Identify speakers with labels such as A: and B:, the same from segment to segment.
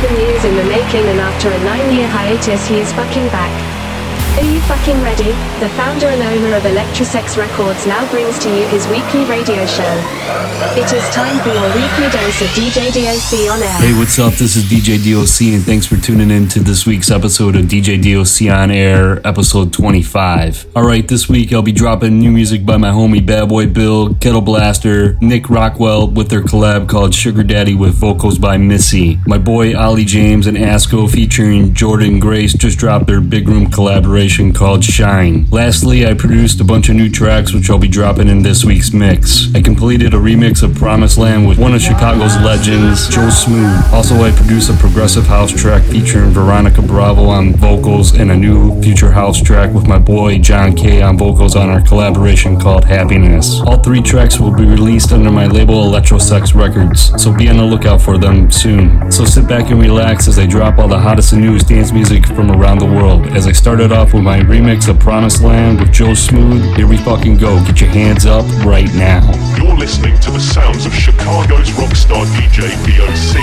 A: seven years in the making and after a nine-year hiatus he is fucking back. Fucking ready? The founder and owner of Electrosex Records now brings to you his weekly radio show. It is time for your weekly dose of DJ DOC on air.
B: Hey, what's up? This is DJ DOC, and thanks for tuning in to this week's episode of DJ DOC on Air, episode 25. Alright, this week I'll be dropping new music by my homie Bad Boy Bill, Kettle Blaster, Nick Rockwell with their collab called Sugar Daddy with vocals by Missy. My boy Ollie James and Asco featuring Jordan Grace just dropped their big room collaboration called Shine. Lastly, I produced a bunch of new tracks which I'll be dropping in this week's mix. I completed a remix of Promised Land with one of Chicago's legends, Joe Smooth. Also, I produced a progressive house track featuring Veronica Bravo on vocals and a new future house track with my boy John K on vocals on our collaboration called Happiness. All three tracks will be released under my label Electrosex Records, so be on the lookout for them soon. So sit back and relax as I drop all the hottest and newest dance music from around the world. As I started off with my remix of Promised Land with Joe Smooth. Here we fucking go. Get your hands up right now.
C: You're listening to the sounds of Chicago's rockstar DJ DOC.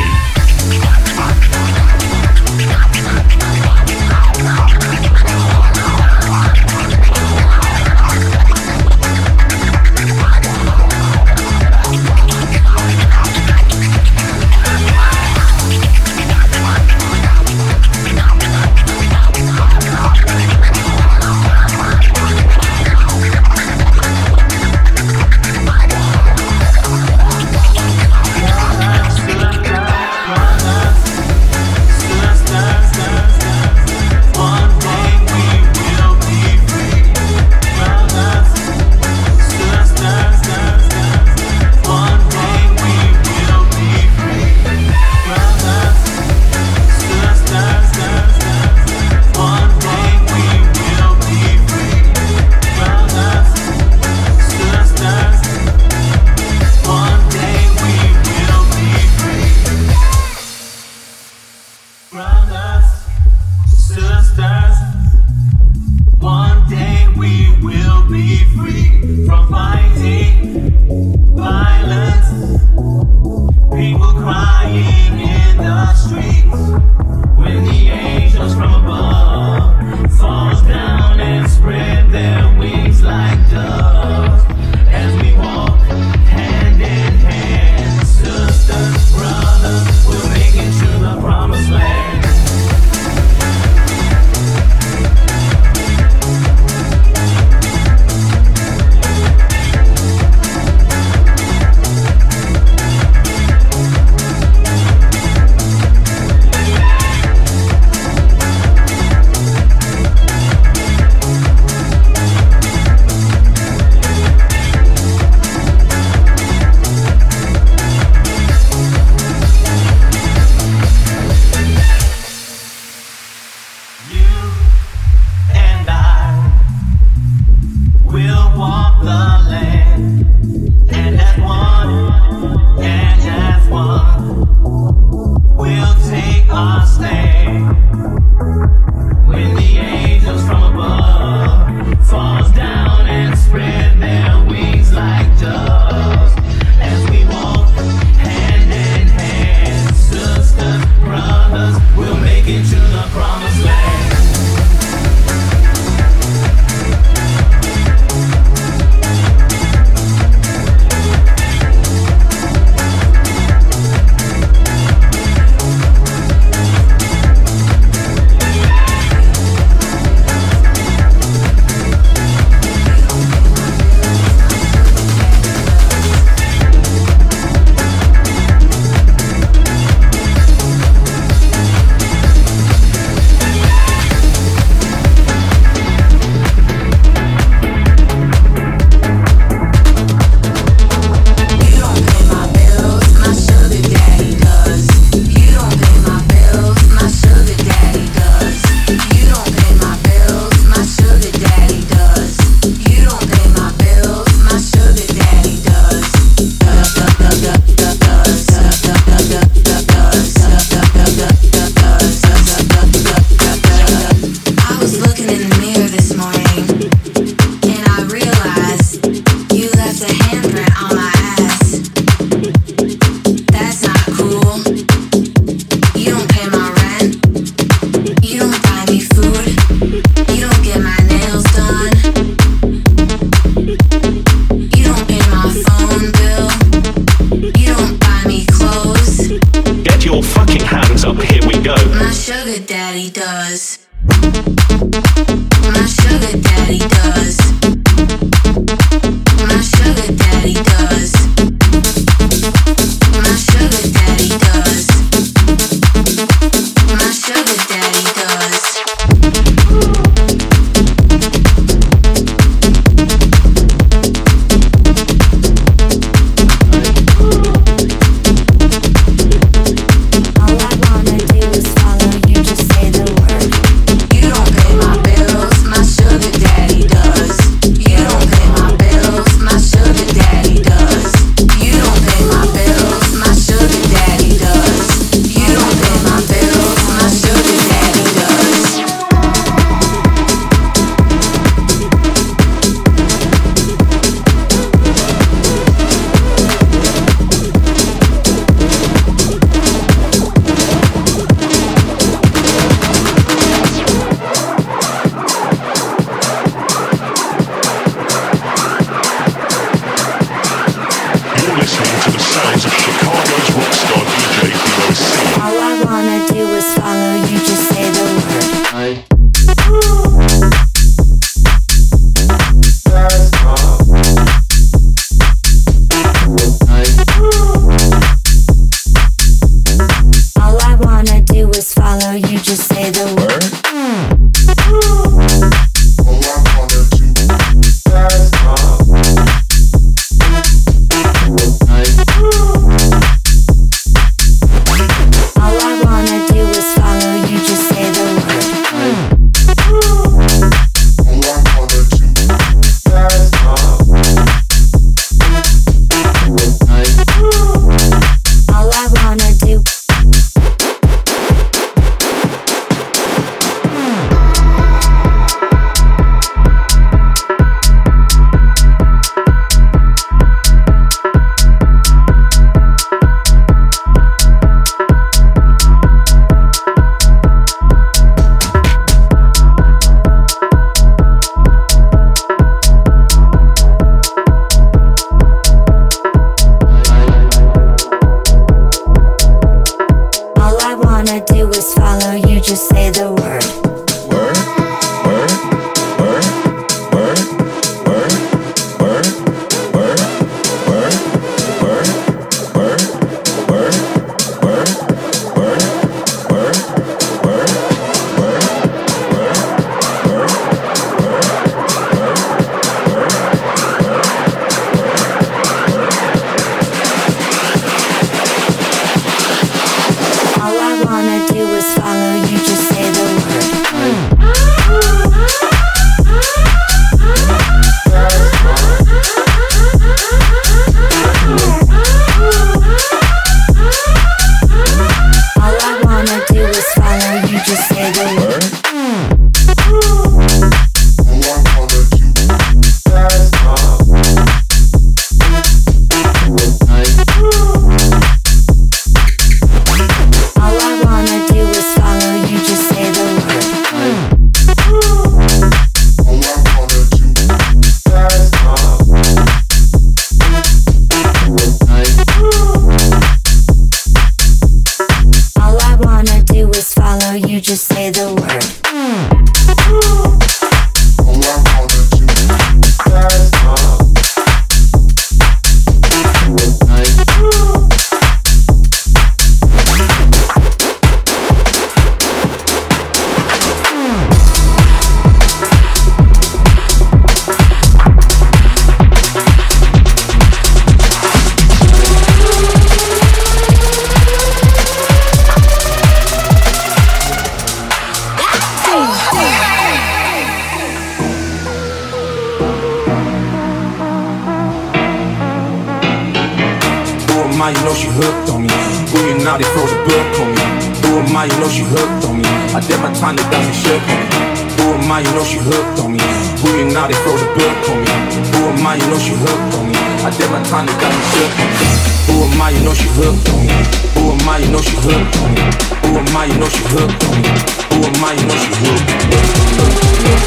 D: worked on me. Who you now, they throw the book on me. Who am I, you know she hooked on me. I did my time, they got me shook on me. Who am I, you know she hooked on me. Who am I, you know she hooked on me. Who am I, you know she hooked on me. Who am I, you know she hooked
E: on me.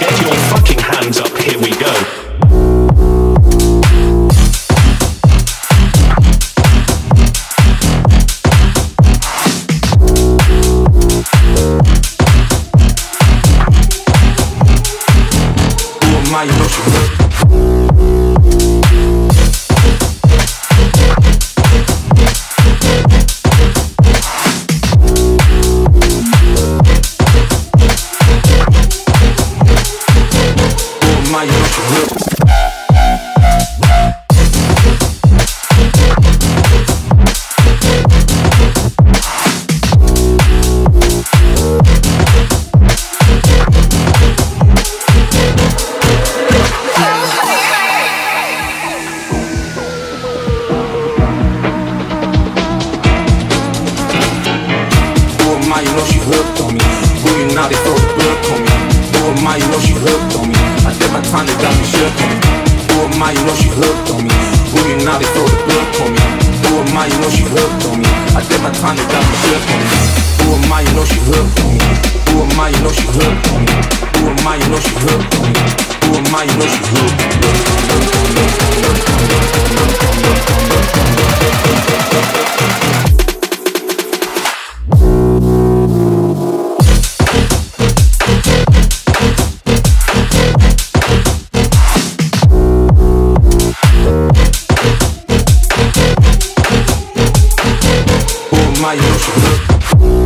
F: Get your fucking hands up, here we
G: hooked.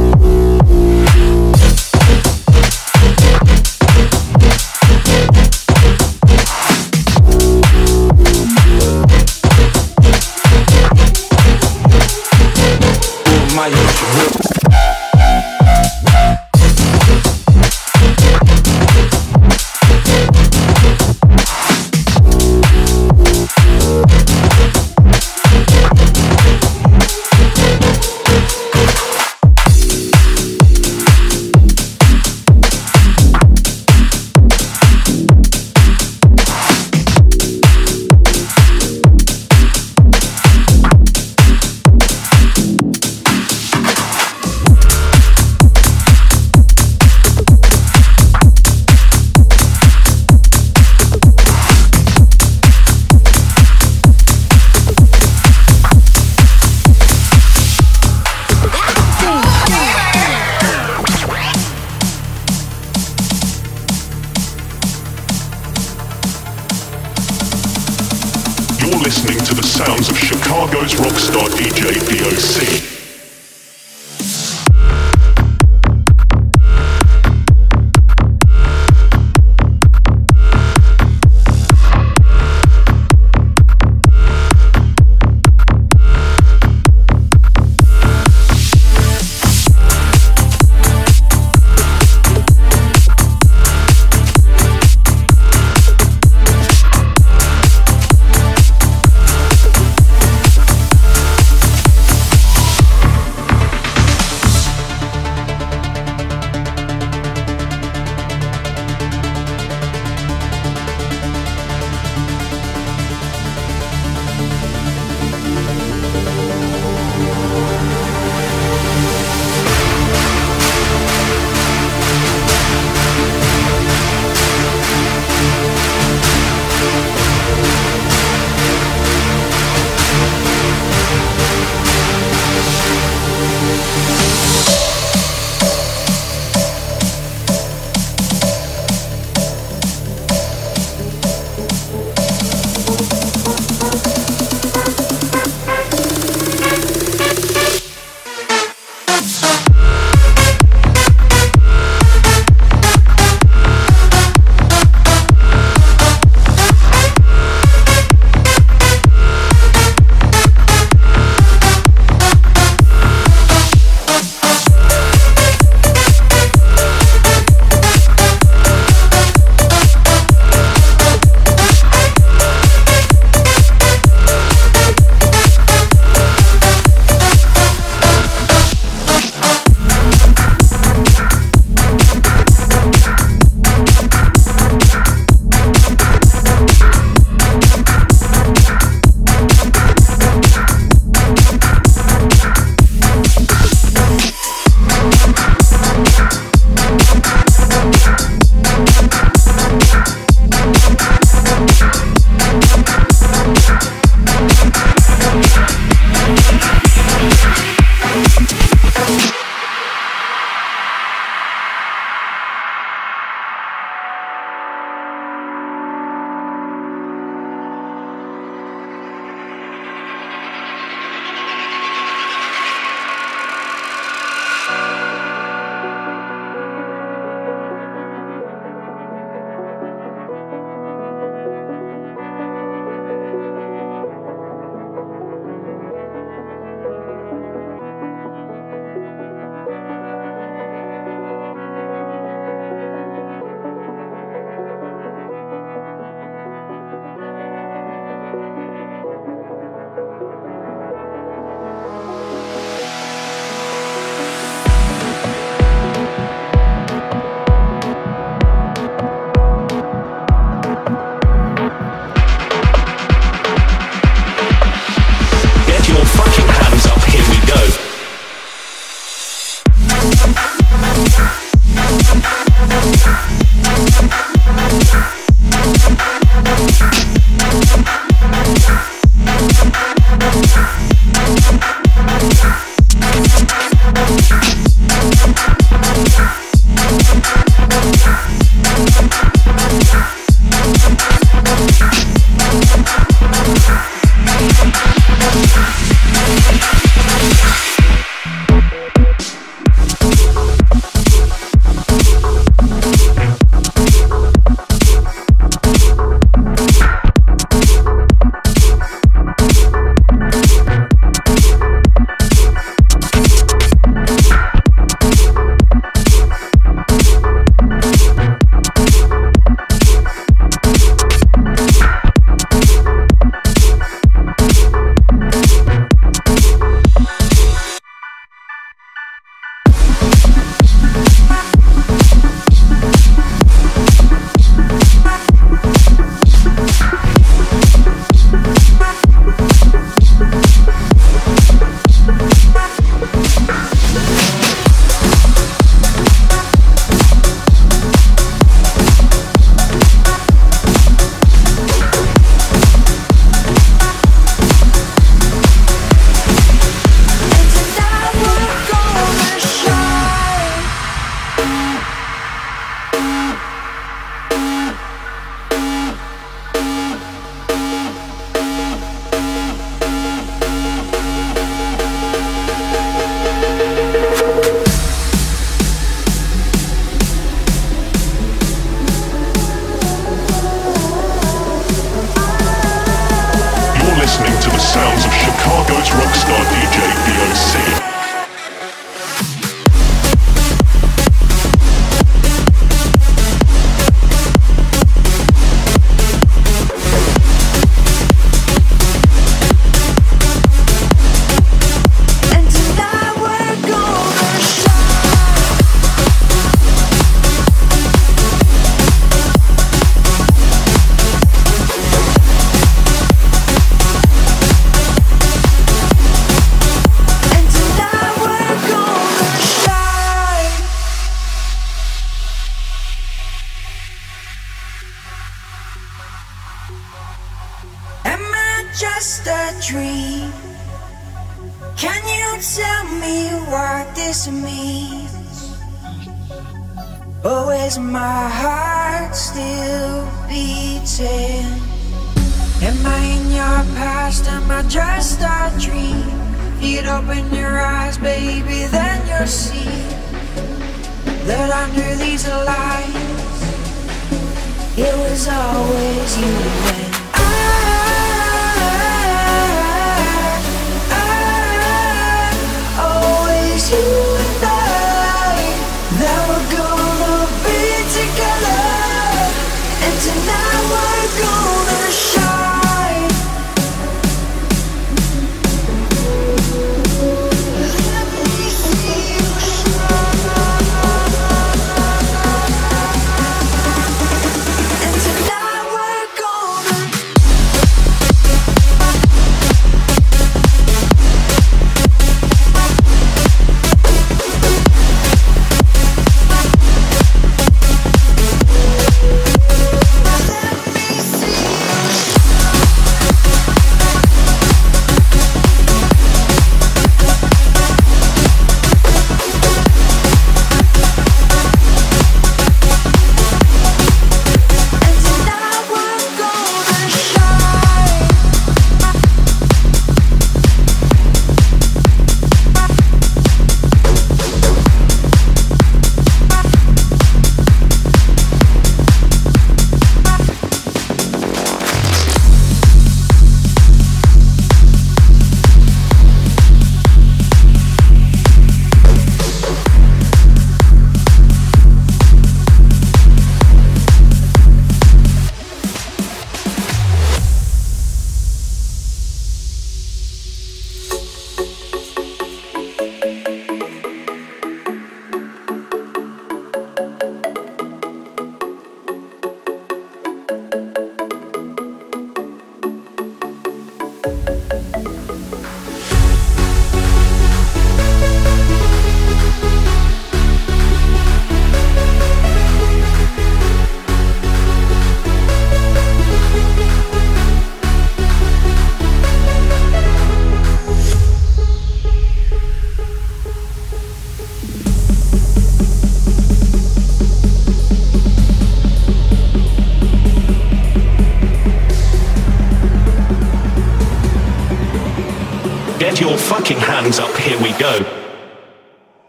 G: Fucking hands up, here we go.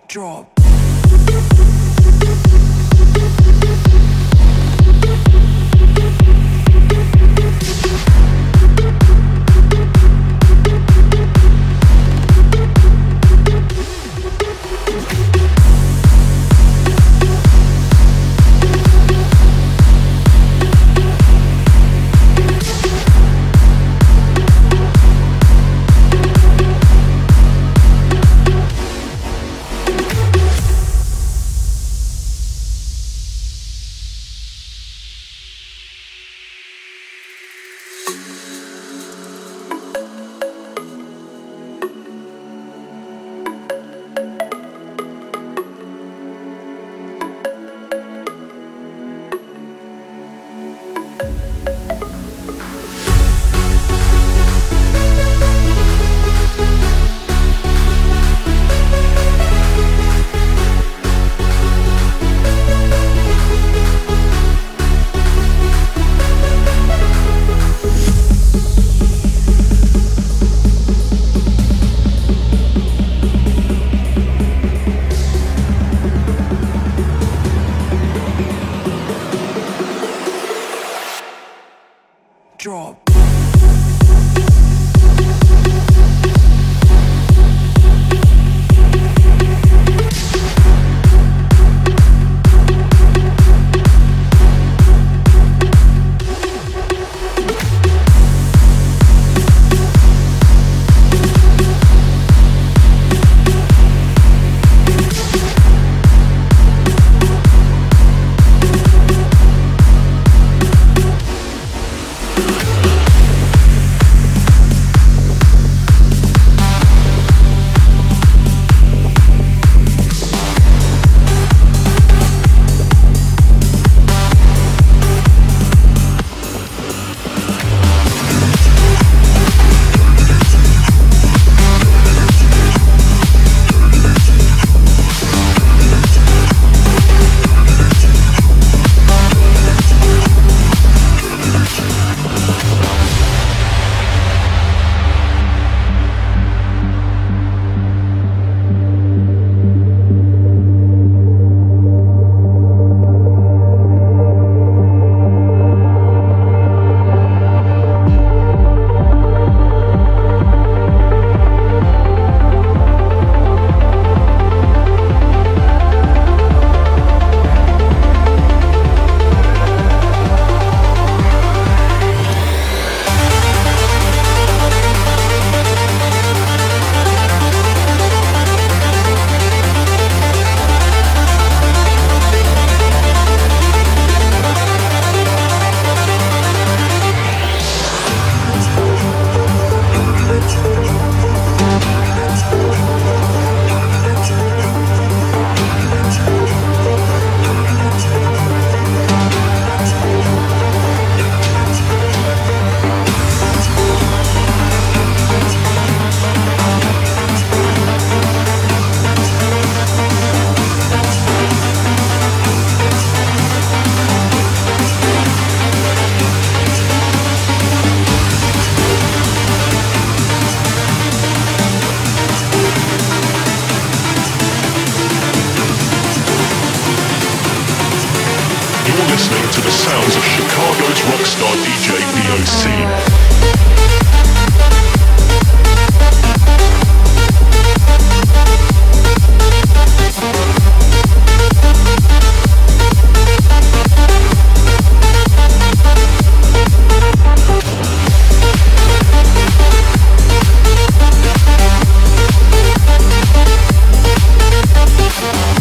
H: Drop.
C: You're listening to the sounds of Chicago's rockstar DJ DOC.
I: We'll.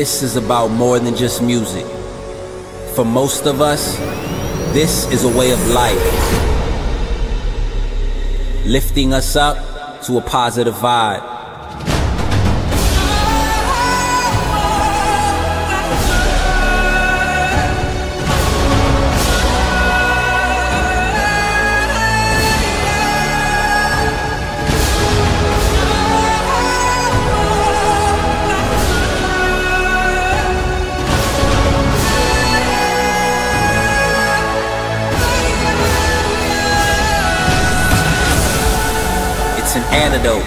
D: This is about more than just music. For most of us, this is a way of life. Lifting us up to a positive vibe. Antidote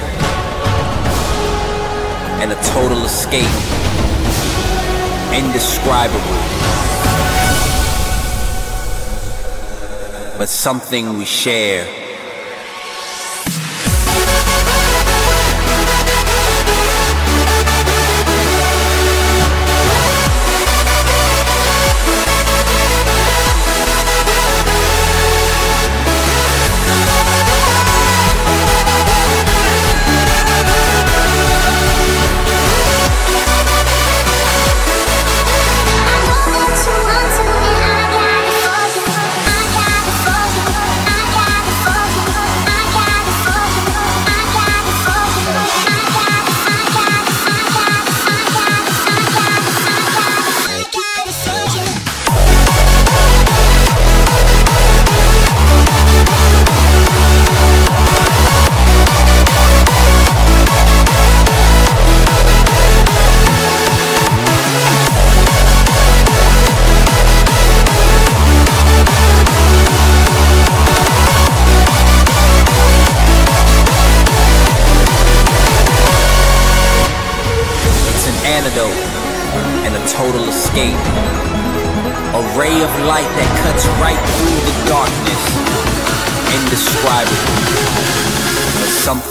D: and a total escape. Indescribable. But something we share.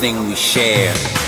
D: Something we share.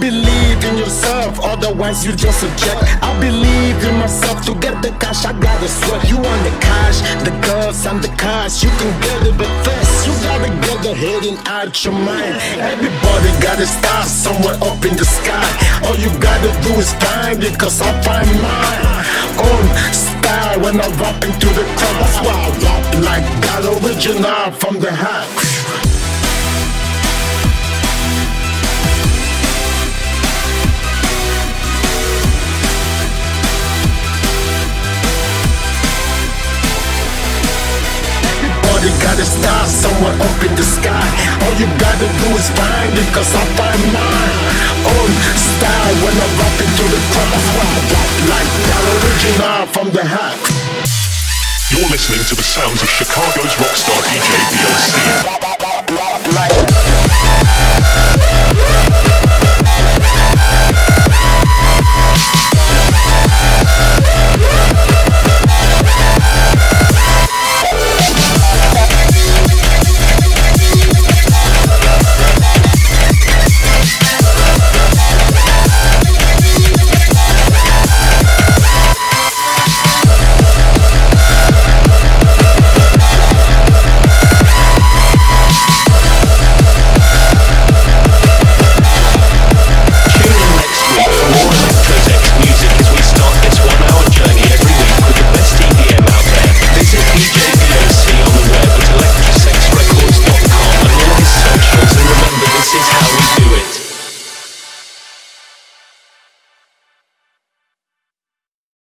J: Believe in yourself, otherwise you just object. I believe in myself to get the cash, I gotta sweat. You want the cash, the girls and the cars, you can get it, but first you gotta get the heading out your mind. Everybody gotta start somewhere up in the sky. All you gotta do is find it, cause I find mine. Own style when I rap into the club, that's why I rap like that original from the house. Star somewhere up in the sky. All you gotta do is find it, cause I find mine. Own style when I rock into the club. I rock like that original from the hat.
K: You're listening to the sounds of Chicago's rockstar DJ
J: DOC.